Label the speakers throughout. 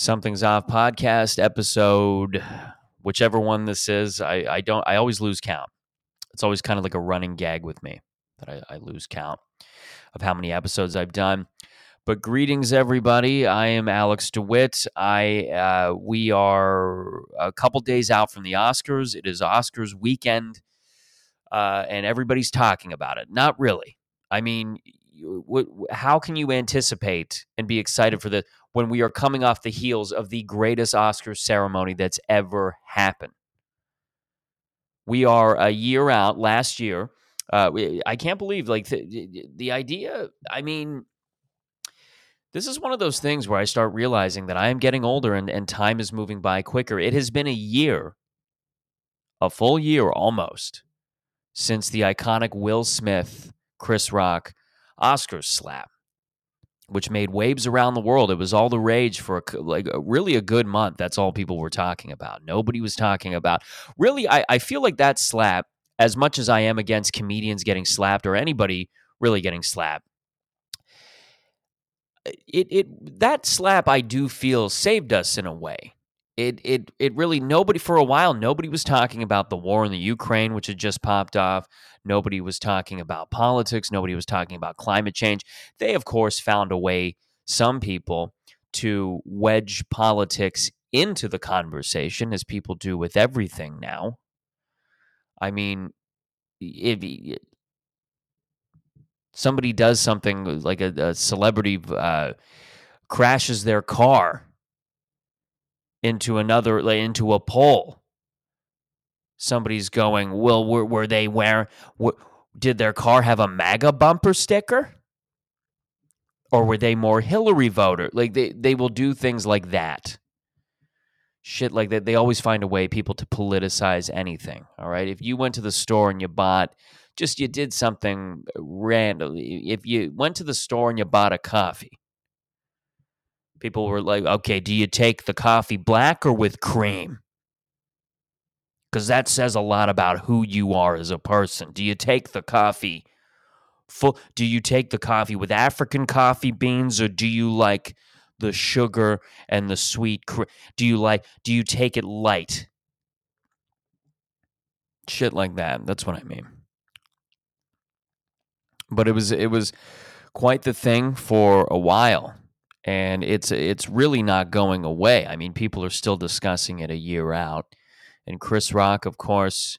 Speaker 1: Something's Off podcast episode, whichever one this is. I, I don't, I always lose count. It's always kind of like a running gag with me that I, I lose count of how many episodes I've done. But greetings, everybody. I am Alex DeWitt. I uh, we are a couple days out from the Oscars. It is Oscars weekend, uh, and everybody's talking about it. Not really. I mean, you, how can you anticipate and be excited for this when we are coming off the heels of the greatest Oscar ceremony that's ever happened? We are a year out. Last year, uh, I can't believe like the, the idea. I mean this is one of those things where I start realizing that I am getting older and, and time is moving by quicker. It has been a year, a full year almost, since the iconic Will Smith, Chris Rock Oscars slap, which made waves around the world. It was all the rage for a, like a, really a good month. That's all people were talking about. Nobody was talking about. Really, I, I feel like that slap, as much as I am against comedians getting slapped or anybody really getting slapped, eh, it it that slap I do feel saved us in a way. It it it really nobody for a while nobody was talking about the war in the Ukraine which had just popped off. Nobody was talking about politics, nobody was talking about climate change. They of course found a way some people to wedge politics into the conversation as people do with everything now. I mean, if somebody does something like a, a celebrity uh, crashes their car into another like, into a pole. Somebody's going well were, were they wearing were, did their car have a maga bumper sticker? Or were they more hillary voter? Like they, they will do things like that. Shit like that. They always find a way people to politicize anything all right? If you went to the store and you bought just you did something randomly If you went to the store and you bought a coffee, people were like, okay, do you take the coffee black or with cream? Because that says a lot about who you are as a person. Do you take the coffee full? Do you take the coffee with African coffee beans or do you like the sugar and the sweet? Do you like, do you take it light? Shit like that. That's what I mean but it was it was quite the thing for a while and it's it's really not going away. I mean, people are still discussing it a year out. And Chris Rock, of course,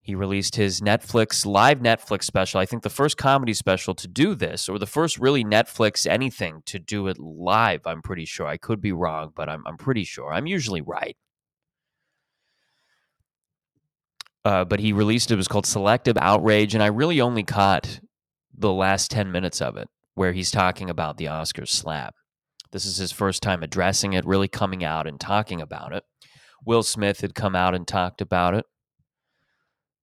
Speaker 1: he released his Netflix live Netflix special. I think the first comedy special to do this, or the first really Netflix anything to do it live. I'm pretty sure. I could be wrong, but I'm I'm pretty sure. I'm usually right. Uh, but he released it. It was called Selective Outrage, and I really only caught the last 10 minutes of it where he's talking about the Oscars slap. This is his first time addressing it, really coming out and talking about it. Will Smith had come out and talked about it,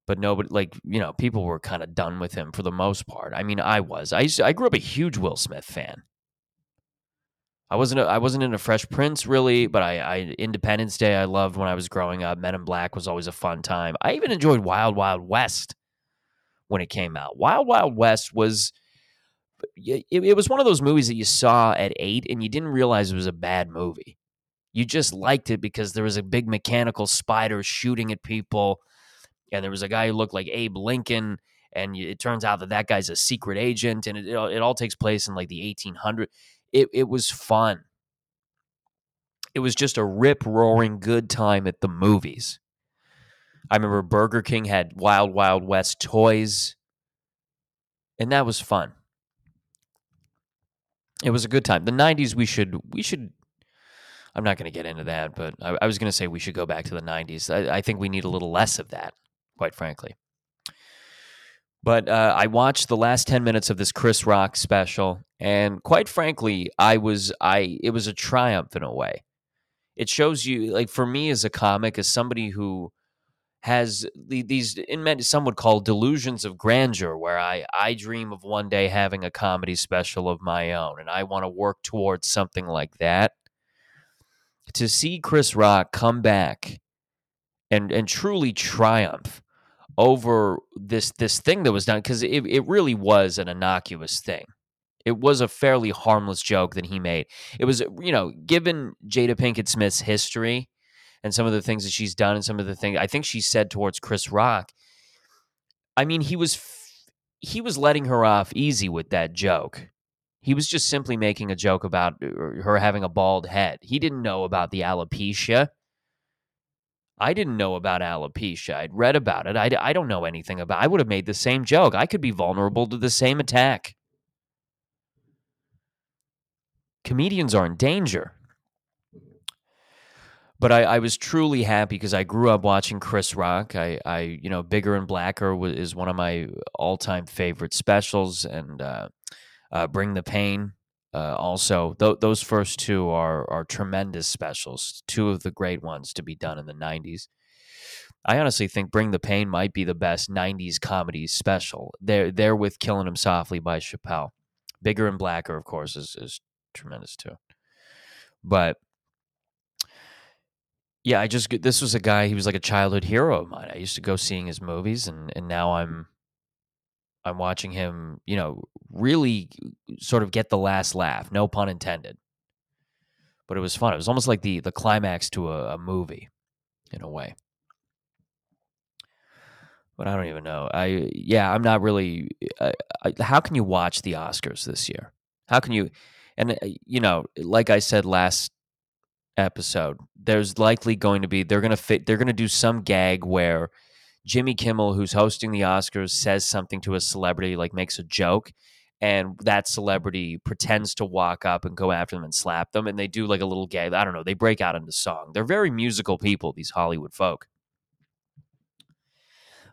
Speaker 1: but nobody, like, you know, people were kind of done with him for the most part. I mean, I was. I, to, I grew up a huge Will Smith fan. I wasn't a, I wasn't in a Fresh Prince really, but I, I Independence Day I loved when I was growing up. Men in Black was always a fun time. I even enjoyed Wild Wild West when it came out. Wild Wild West was it, it was one of those movies that you saw at 8 and you didn't realize it was a bad movie. You just liked it because there was a big mechanical spider shooting at people and there was a guy who looked like Abe Lincoln and it turns out that that guy's a secret agent and it, it all takes place in like the 1800s it, it was fun. It was just a rip roaring good time at the movies. I remember Burger King had Wild Wild West toys, and that was fun. It was a good time. The '90s, we should we should. I'm not going to get into that, but I, I was going to say we should go back to the '90s. I, I think we need a little less of that, quite frankly. But uh, I watched the last ten minutes of this Chris Rock special, and quite frankly, I was I it was a triumph in a way. It shows you, like for me as a comic, as somebody who has these in many some would call delusions of grandeur, where I I dream of one day having a comedy special of my own, and I want to work towards something like that. To see Chris Rock come back and and truly triumph over this this thing that was done because it, it really was an innocuous thing It was a fairly harmless joke that he made. It was, you know, given Jada Pinkett Smith's history and some of the things that she's done and some of the things I think she said towards Chris Rock. I mean, he was he was letting her off easy with that joke. He was just simply making a joke about uh, her having a bald head. He didn't know about the alopecia. I didn't know about alopecia. I'd read about it. I, I don't know anything about I would have made the same joke. I could be vulnerable to the same attack. Comedians are in danger. But I, I was truly happy because I grew up watching Chris Rock. I, I you know, Bigger and Blacker is one of my all time favorite specials, and uh, uh, Bring the Pain. Uh, also, th- those first two are are tremendous specials. Two of the great ones to be done in the '90s. I honestly think Bring the Pain might be the best '90s comedy special. They're they're with Killing Him Softly by Chappelle. Bigger and Blacker, of course, is is tremendous too. But yeah, I just this was a guy. He was like a childhood hero of mine. I used to go seeing his movies, and and now I'm I'm watching him, you know, really sort of get the last laugh. No pun intended. But it was fun. It was almost like the the climax to a, a movie, in a way. But I don't even know. I yeah, I'm not really. I, I, how can you watch the Oscars this year? How can you? And uh, you know, like I said last episode, there's likely going to be they're gonna fit. They're gonna do some gag where Jimmy Kimmel, who's hosting the Oscars, says something to a celebrity, like makes a joke, and that celebrity pretends to walk up and go after them and slap them, and they do like a little gag. I don't know. They break out into song. They're very musical people, these Hollywood folk.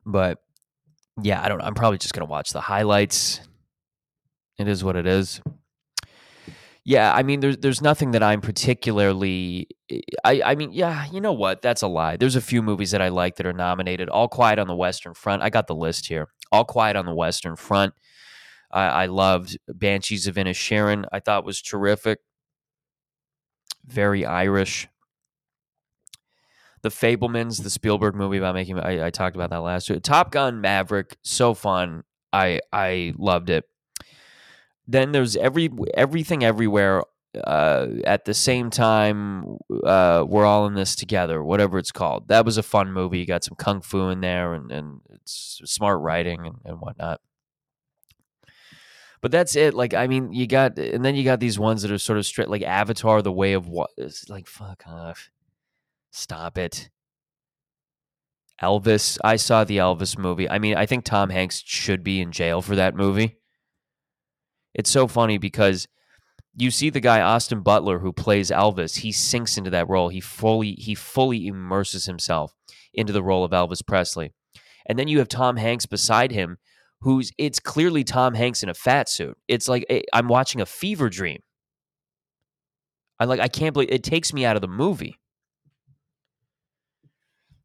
Speaker 1: But yeah, I don't know. I'm probably just gonna watch the highlights. It is what it is. Yeah, I mean, there's there's nothing that I'm particularly. Eh, I I mean, yeah, you know what? That's a lie. There's a few movies that I like that are nominated. All Quiet on the Western Front. I got the list here. All Quiet on the Western Front. I, I loved Banshees of Inisherin. I thought was terrific. Very Irish. The Fabelmans, the Spielberg movie about making. I, I talked about that last year. Top Gun Maverick, so fun. I I loved it then there's every everything everywhere uh, at the same time. Uh, we're all in this together, whatever it's called. That was a fun movie. You got some kung fu in there, and, and it's smart writing and, and whatnot. But that's it. Like, I mean, you got, and then you got these ones that are sort of straight, like Avatar: The Way of What. It's like, fuck off, stop it. Elvis. I saw the Elvis movie. I mean, I think Tom Hanks should be in jail for that movie. It's so funny because you see the guy Austin Butler who plays Elvis, he sinks into that role. He fully he fully immerses himself into the role of Elvis Presley. And then you have Tom Hanks beside him who's it's clearly Tom Hanks in a fat suit. It's like eh, I'm watching a fever dream. I like I can't believe it takes me out of the movie.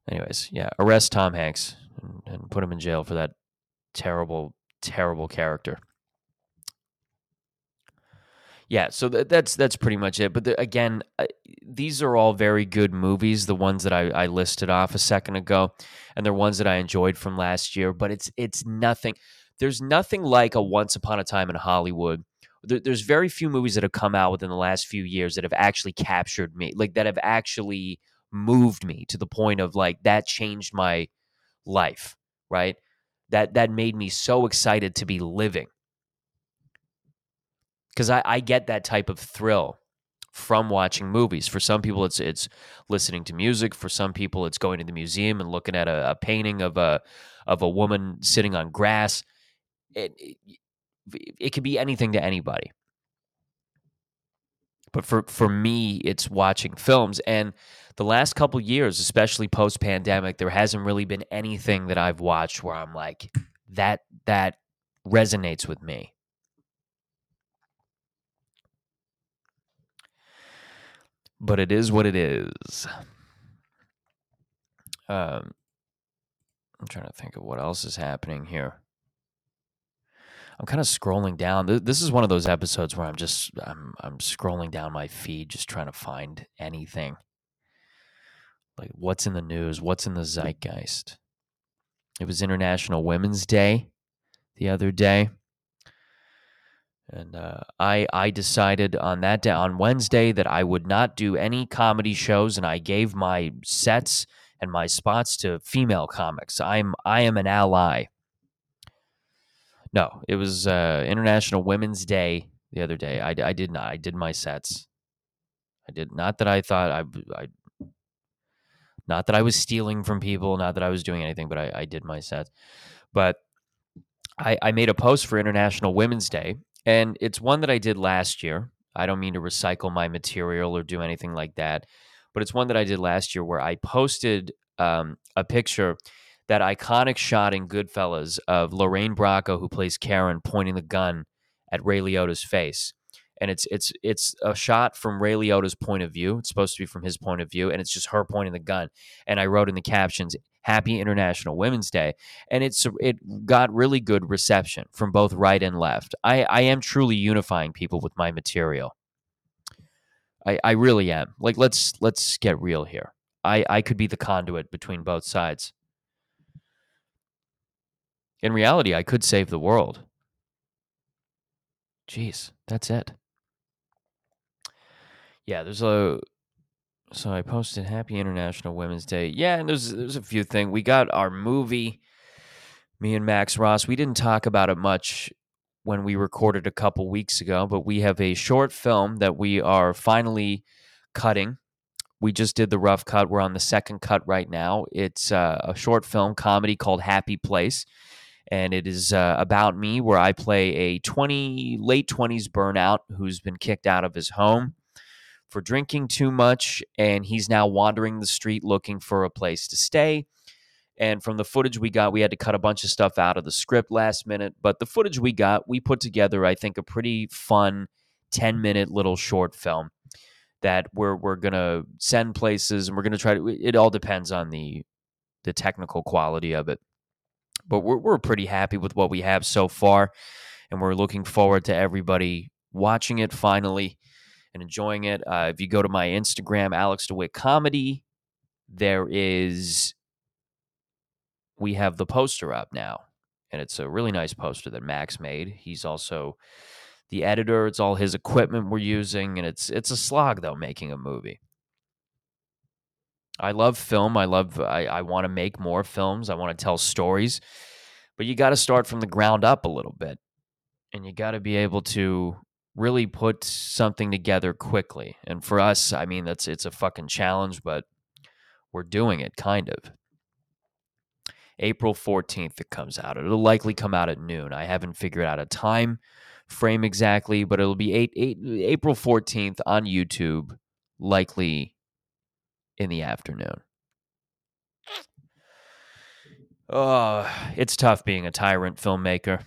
Speaker 1: Anyways, yeah, arrest Tom Hanks and, and put him in jail for that terrible, terrible character yeah, so th- that's that's pretty much it. But the, again, uh, these are all very good movies. The ones that I, I listed off a second ago, and they're ones that I enjoyed from last year. But it's it's nothing. There's nothing like a Once Upon a Time in Hollywood. There, there's very few movies that have come out within the last few years that have actually captured me, like that have actually moved me to the point of like that changed my life. Right, that that made me so excited to be living because I, I get that type of thrill from watching movies. For some people, it's it's listening to music. For some people, it's going to the museum and looking at a, a painting of a of a woman sitting on grass. It, it it could be anything to anybody. But for for me, it's watching films and the last couple years, especially post pandemic, there hasn't really been anything that I've watched where I'm like that that resonates with me. But it is what it is. Um, I'm trying to think of what else is happening here. I'm kind of scrolling down. This is one of those episodes where I'm just I'm I'm scrolling down my feed just trying to find anything. Like what's in the news, what's in the zeitgeist. It was International Women's Day the other day. And uh, I I decided on that day on Wednesday that I would not do any comedy shows, and I gave my sets and my spots to female comics. I'm I am an ally. No, it was uh, International Women's Day the other day. I, I did not. I did my sets. I did not that I thought I, I not that I was stealing from people, not that I was doing anything, but I, I did my sets. But I, I made a post for International Women's Day, and it's one that I did last year. I don't mean to recycle my material or do anything like that, but it's one that I did last year where I posted um, a picture, that iconic shot in Goodfellas of Lorraine Bracco, who plays Karen, pointing the gun at Ray Liotta's face. And it's it's it's a shot from Ray Liotta's point of view. It's supposed to be from his point of view, and it's just her pointing the gun. And I wrote in the captions, "Happy International Women's Day," and it's it got really good reception from both right and left. I I am truly unifying people with my material. I, I really am. Like let's let's get real here. I, I could be the conduit between both sides. In reality, I could save the world. Jeez, that's it. Yeah, there's a so I posted Happy International Women's Day. Yeah, and there's there's a few things. We got our movie, me and Max Ross. We didn't talk about it much when we recorded a couple weeks ago, but we have a short film that we are finally cutting. We just did the rough cut. We're on the second cut right now. It's uh, a short film comedy called Happy Place and it is uh, about me where I play a 20 late 20s burnout who's been kicked out of his home for drinking too much and he's now wandering the street looking for a place to stay. And from the footage we got, we had to cut a bunch of stuff out of the script last minute, but the footage we got, we put together I think a pretty fun 10 minute little short film that we're we're going to send places and we're going to try to it all depends on the the technical quality of it but we're, we're pretty happy with what we have so far. And we're looking forward to everybody watching it finally and enjoying it. Uh, if you go to my Instagram, Alex DeWitt Comedy, there is, we have the poster up now. And it's a really nice poster that Max made. He's also the editor. It's all his equipment we're using, and it's it's a slog though making a movie. I love film. I love I, I want to make more films. I want to tell stories. But you got to start from the ground up a little bit. And you got to be able to really put something together quickly. And for us, I mean that's it's a fucking challenge, but we're doing it kind of. April 14th it comes out. It'll likely come out at noon. I haven't figured out a time frame exactly, but it'll be 8, 8 April 14th on YouTube, likely in the afternoon. Oh, it's tough being a tyrant filmmaker.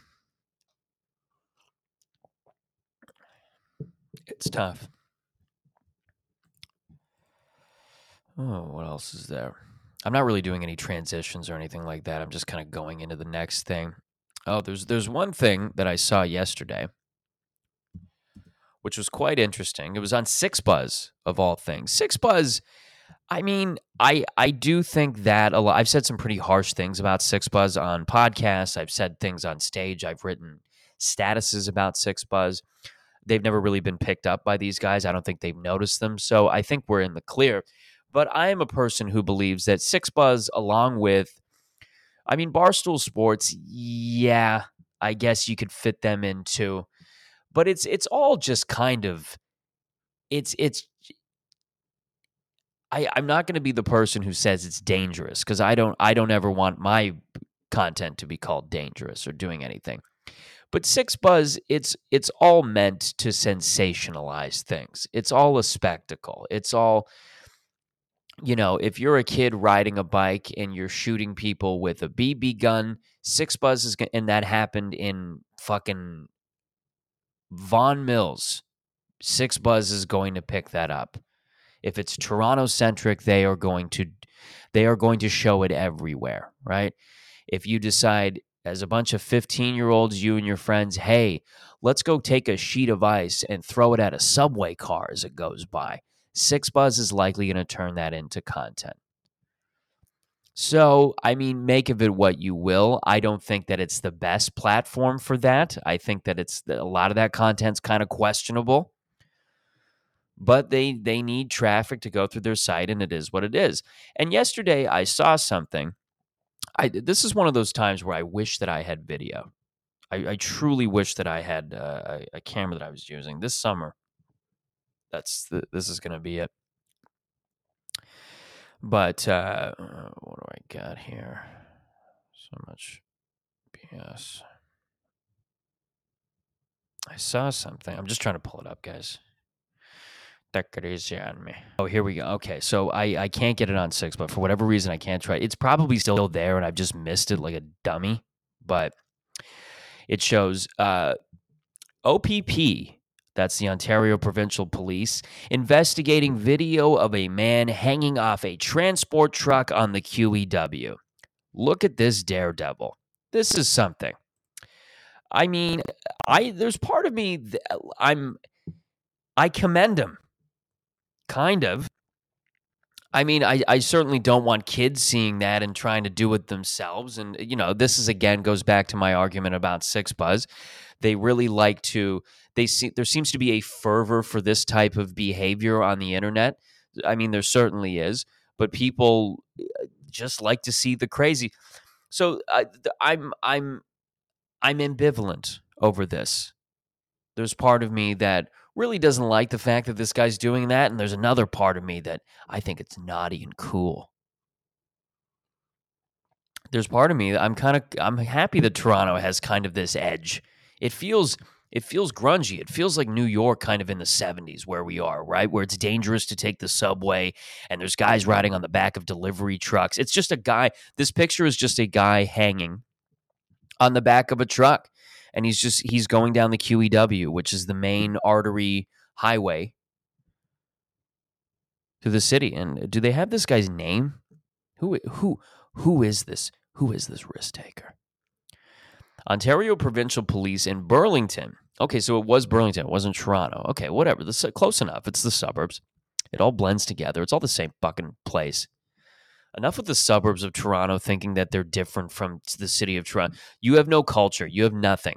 Speaker 1: It's tough. Oh, what else is there? I'm not really doing any transitions or anything like that. I'm just kind of going into the next thing. Oh, there's there's one thing that I saw yesterday which was quite interesting. It was on 6ixbuzz of all things. 6ixbuzz I mean, I I do think that a lot. I've said some pretty harsh things about 6ixbuzz on podcasts. I've said things on stage. I've written statuses about 6ixbuzz. They've never really been picked up by these guys. I don't think they've noticed them. So I think we're in the clear. But I am a person who believes that 6ixbuzz, along with, I mean, Barstool Sports, yeah, I guess you could fit them into, but it's it's all just kind of, it's it's I, I'm not going to be the person who says it's dangerous because I don't I don't ever want my content to be called dangerous or doing anything. But 6ixbuzz, it's it's all meant to sensationalize things. It's all a spectacle. It's all you know, if you're a kid riding a bike and you're shooting people with a BB gun, 6ixbuzz is going and that happened in fucking Vaughan Mills. 6ixbuzz is going to pick that up. If it's Toronto centric, they are going to they are going to show it everywhere, right? If you decide as a bunch of 15 year olds, you and your friends, hey, let's go take a sheet of ice and throw it at a subway car as it goes by. 6ixbuzz is likely going to turn that into content. So, I mean, make of it what you will. I don't think that it's the best platform for that. I think that it's a lot of that content's kind of questionable. But they they need traffic to go through their site and it is what it is. And yesterday I saw something. I this is one of those times where I wish that I had video. I, I truly wish that I had uh, a, camera that I was using this summer. That's the, this is going to be it. But uh, what do I got here? So much BS. I saw something. I'm just trying to pull it up, guys. Take it easy on me. Oh, here we go. Okay, so I, I can't get it on six, but for whatever reason, I can't try. It's probably still there, and I've just missed it like a dummy. But it shows uh, OPP that's the Ontario Provincial Police, investigating video of a man hanging off a transport truck on the QEW. Look at this daredevil. This is something. I mean, I there's part of me I'm I commend him. Kind of. I mean, I, I certainly don't want kids seeing that and trying to do it themselves. And, you know, this is again goes back to my argument about 6ixbuzz. They really like to they see there seems to be a fervor for this type of behavior on the internet. I mean, there certainly is, but people uh, just like to see the crazy. So I, I'm I'm I'm ambivalent over this. There's part of me that really doesn't like the fact that this guy's doing that, and there's another part of me that I think it's naughty and cool. There's part of me that I'm kind of I'm happy that Toronto has kind of this edge. It feels it feels grungy. It feels like New York kind of in the 70s where we are, right? Where it's dangerous to take the subway and there's guys riding on the back of delivery trucks. It's just a guy. This picture is just a guy hanging on the back of a truck and he's just he's going down the QEW, which is the main artery highway to the city. And do they have this guy's name? Who who who is this? Who is this risk taker? Ontario Provincial Police in Burlington. Okay, so it was Burlington, it wasn't Toronto. Okay, whatever. This close enough. It's the suburbs. It all blends together. It's all the same fucking place. Enough with the suburbs of Toronto thinking that they're different from the city of Toronto. You have no culture. You have nothing.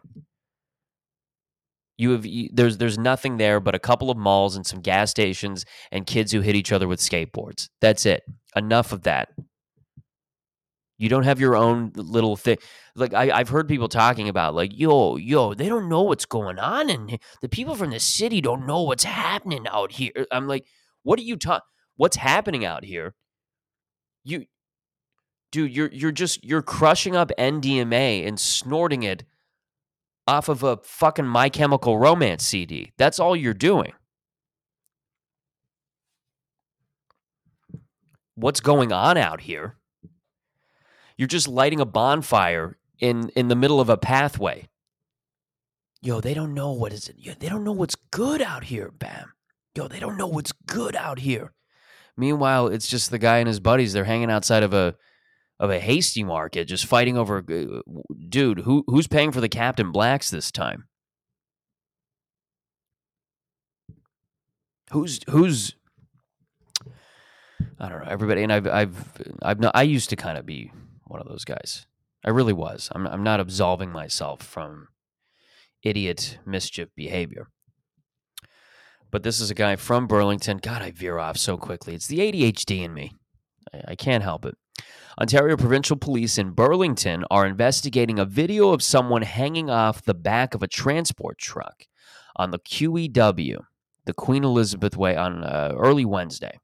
Speaker 1: You have there's there's nothing there but a couple of malls and some gas stations and kids who hit each other with skateboards. That's it. Enough of that. You don't have your own little thing. Like I, have heard people talking about, like, yo, yo, they don't know what's going on, and the people from the city don't know what's happening out here. I'm like, what are you talking? What's happening out here? You, dude, you're you're just you're crushing up MDMA and snorting it off of a fucking My Chemical Romance CD. That's all you're doing. What's going on out here? You're just lighting a bonfire in in the middle of a pathway. Yo, they don't know what is it. Yo, they don't know what's good out here, Bam. Yo, they don't know what's good out here. Meanwhile, it's just the guy and his buddies. They're hanging outside of a of a hasty market, just fighting over. Uh, dude, who who's paying for the Captain Blacks this time? Who's who's I don't know everybody, and I've I've I've not, I used to kind of be one of those guys. I really was. I'm, I'm not absolving myself from idiot mischief behavior. But this is a guy from Burlington. God, I veer off so quickly. It's the ADHD in me. I, I can't help it. Ontario Provincial Police in Burlington are investigating a video of someone hanging off the back of a transport truck on the QEW, the Queen Elizabeth Way, on uh, early Wednesday.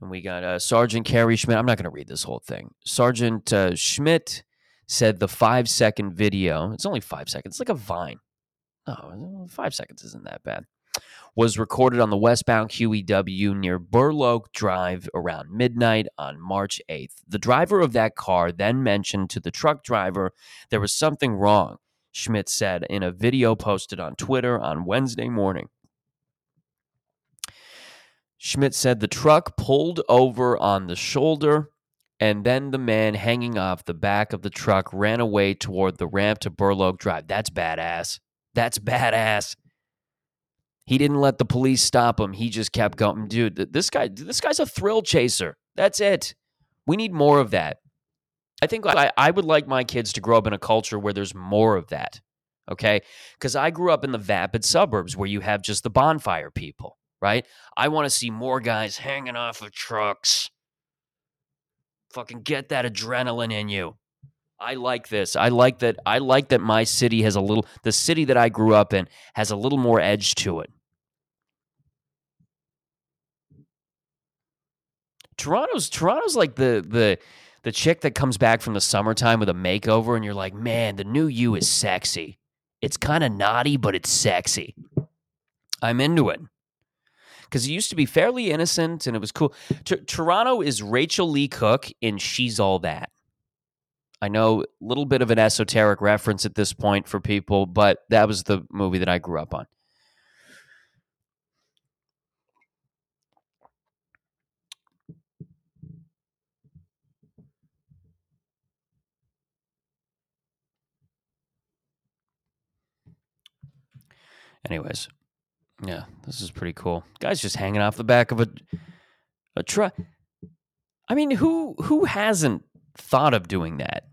Speaker 1: And we got uh, Sergeant Kerry Schmidt. I'm not going to read this whole thing. Sergeant uh, Schmidt said the five second video, it's only five seconds, it's like a vine. Oh, five seconds isn't that bad. Was recorded on the westbound QEW near Burloak Drive around midnight on March 8th. The driver of that car then mentioned to the truck driver there was something wrong, Schmidt said in a video posted on Twitter on Wednesday morning. Schmidt said the truck pulled over on the shoulder, and then the man hanging off the back of the truck ran away toward the ramp to Burloak Drive. That's badass. That's badass. He didn't let the police stop him. He just kept going. Dude, this guy, this guy's a thrill chaser. That's it. We need more of that. I think I, I would like my kids to grow up in a culture where there's more of that. Okay. Because I grew up in the vapid suburbs where you have just the bonfire people, right? I want to see more guys hanging off of trucks. Fucking get that adrenaline in you. I like this. I like that. I like that my city has a little, the city that I grew up in has a little more edge to it. Toronto's Toronto's like the the the chick that comes back from the summertime with a makeover and you're like, "Man, the new you is sexy." It's kind of naughty, but it's sexy. I'm into it. Cuz it used to be fairly innocent and it was cool. T- Toronto is Rachael Leigh Cook and She's All That. I know a little bit of an esoteric reference at this point for people, but that was the movie that I grew up on. Anyways, yeah, this is pretty cool. Guy's just hanging off the back of a a truck. I mean, who who hasn't thought of doing that?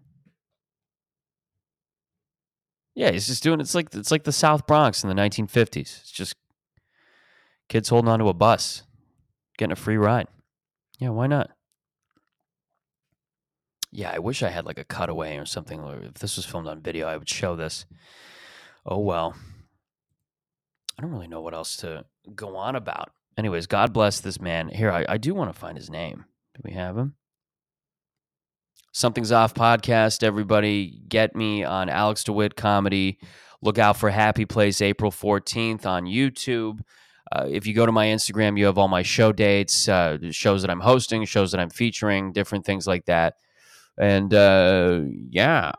Speaker 1: Yeah, he's just doing it's like it's like the South Bronx in the 1950s. It's just kids holding onto a bus, getting a free ride. Yeah, why not? Yeah, I wish I had like a cutaway or something. If this was filmed on video, I would show this. Oh well. I don't really know what else to go on about. Anyways, God bless this man. Here, I, I do want to find his name. Do we have him? Something's Off podcast, everybody. Get me on Alex DeWitt Comedy. Look out for Happy Place April 14th on YouTube. Uh, if you go to my Instagram, you have all my show dates, uh, shows that I'm hosting, shows that I'm featuring, different things like that. And uh, yeah,